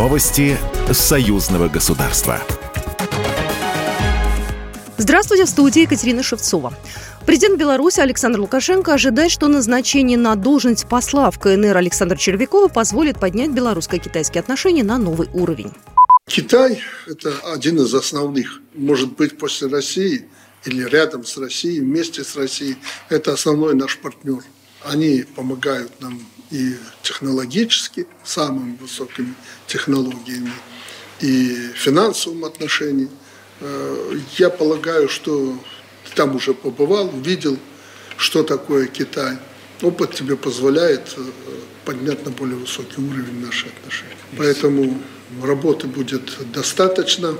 Новости союзного государства. Здравствуйте, в студии Екатерина Шевцова. Президент Беларуси Александр Лукашенко ожидает, что назначение на должность посла в КНР Александра Червякова позволит поднять белорусско-китайские отношения на новый уровень. Китай – это один из основных, может быть, после России или рядом с Россией, вместе с Россией. Это основной наш партнер. Они помогают нам и технологически, самыми высокими технологиями, и финансовым отношением. Э, я полагаю, что ты там уже побывал, видел, что такое Китай. Опыт тебе позволяет э, поднять на более высокий уровень наши отношения. Поэтому работы будет достаточно.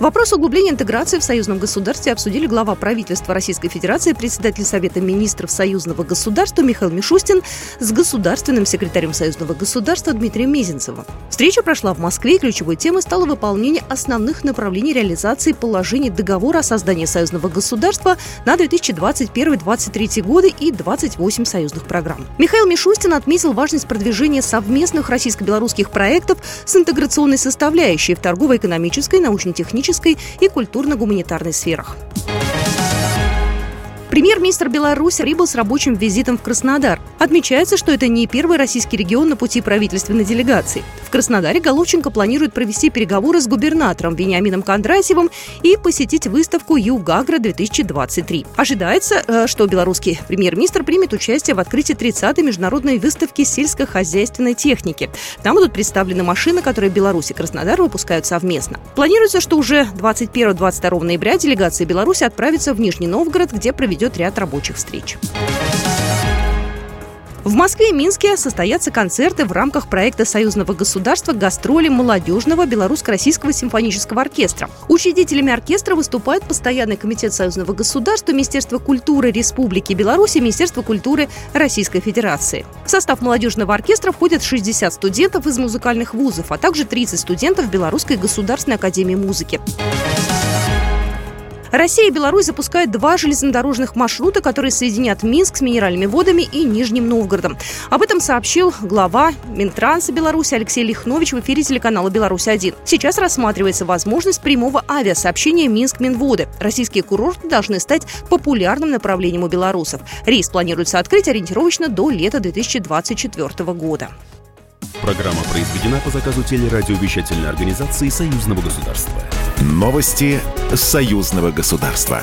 Вопрос углубления интеграции в союзном государстве обсудили глава правительства Российской Федерации, председатель Совета министров союзного государства Михаил Мишустин с государственным секретарем союзного государства Дмитрием Мезенцевым. Встреча прошла в Москве, и ключевой темой стало выполнение основных направлений реализации положений договора о создании союзного государства на 2021-2023 годы и 28 союзных программ. Михаил Мишустин отметил важность продвижения совместных российско-белорусских проектов с интеграционной составляющей в торгово-экономической, научно-технической экономической и культурно-гуманитарной сферах. Премьер-министр Беларуси прибыл с рабочим визитом в Краснодар. Отмечается, что это не первый российский регион на пути правительственной делегации. В Краснодаре Головченко планирует провести переговоры с губернатором Вениамином Кондратьевым и посетить выставку Югагра-2023. Ожидается, э, что белорусский премьер-министр примет участие в открытии 30-й международной выставки сельскохозяйственной техники. Там будут представлены машины, которые Беларусь и Краснодар выпускают совместно. Планируется, что уже 21-22 ноября делегация Беларуси отправится в Нижний Новгород, где проведет ряд рабочих встреч. В Москве и Минске состоятся концерты в рамках проекта союзного государства «Гастроли молодежного белорусско-российского симфонического оркестра». Учредителями оркестра выступают Постоянный комитет союзного государства, Министерство культуры Республики Беларусь и Министерство культуры Российской Федерации. В состав молодежного оркестра входят 60 студентов из музыкальных вузов, а также 30 студентов Белорусской государственной академии музыки. Россия и Беларусь запускают два железнодорожных маршрута, которые соединят Минск с Минеральными водами и Нижним Новгородом. Об этом сообщил глава Минтранса Беларуси Алексей Лихнович в эфире телеканала «Беларусь-1». Сейчас рассматривается возможность прямого авиасообщения Минск-Минводы. Российские курорты должны стать популярным направлением у белорусов. Рейс планируется открыть ориентировочно до лета 2024 года. Программа произведена по заказу телерадиовещательной организации Союзного государства. Новости союзного государства.